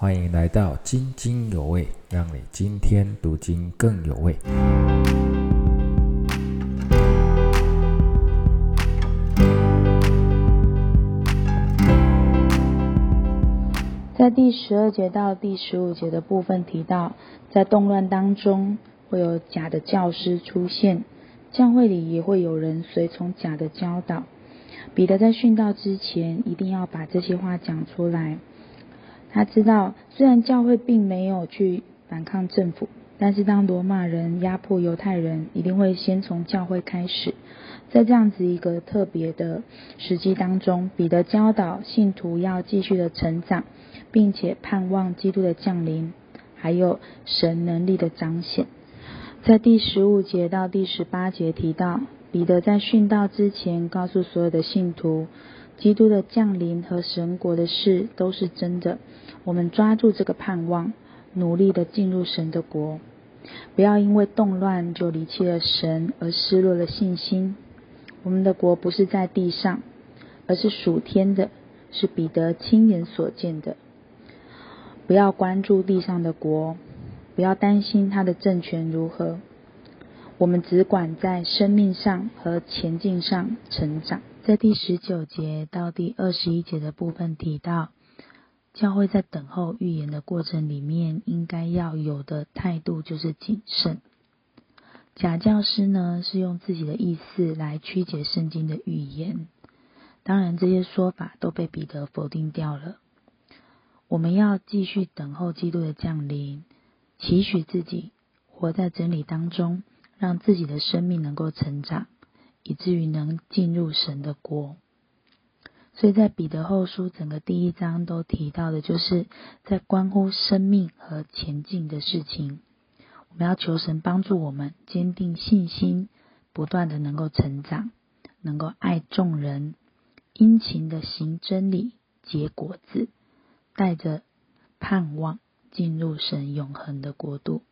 欢迎来到津津有味，让你今天读经更有味。在第十二节到第十五节的部分提到，在动乱当中会有假的教师出现，教会里也会有人随从假的教导。彼得在殉道之前，一定要把这些话讲出来。他知道，虽然教会并没有去反抗政府，但是当罗马人压迫犹太人，一定会先从教会开始。在这样子一个特别的时机当中，彼得教导信徒要继续的成长，并且盼望基督的降临，还有神能力的彰显。在第十五节到第十八节提到，彼得在殉道之前告诉所有的信徒。基督的降临和神国的事都是真的，我们抓住这个盼望，努力的进入神的国，不要因为动乱就离弃了神而失落了信心。我们的国不是在地上，而是属天的，是彼得亲眼所见的。不要关注地上的国，不要担心他的政权如何，我们只管在生命上和前进上成长。在第十九节到第二十一节的部分提到，教会在等候预言的过程里面，应该要有的态度就是谨慎。假教师呢，是用自己的意思来曲解圣经的预言，当然这些说法都被彼得否定掉了。我们要继续等候基督的降临，期许自己活在真理当中，让自己的生命能够成长。以至于能进入神的国，所以在彼得后书整个第一章都提到的，就是在关乎生命和前进的事情。我们要求神帮助我们坚定信心，不断的能够成长，能够爱众人，殷勤的行真理，结果子，带着盼望进入神永恒的国度。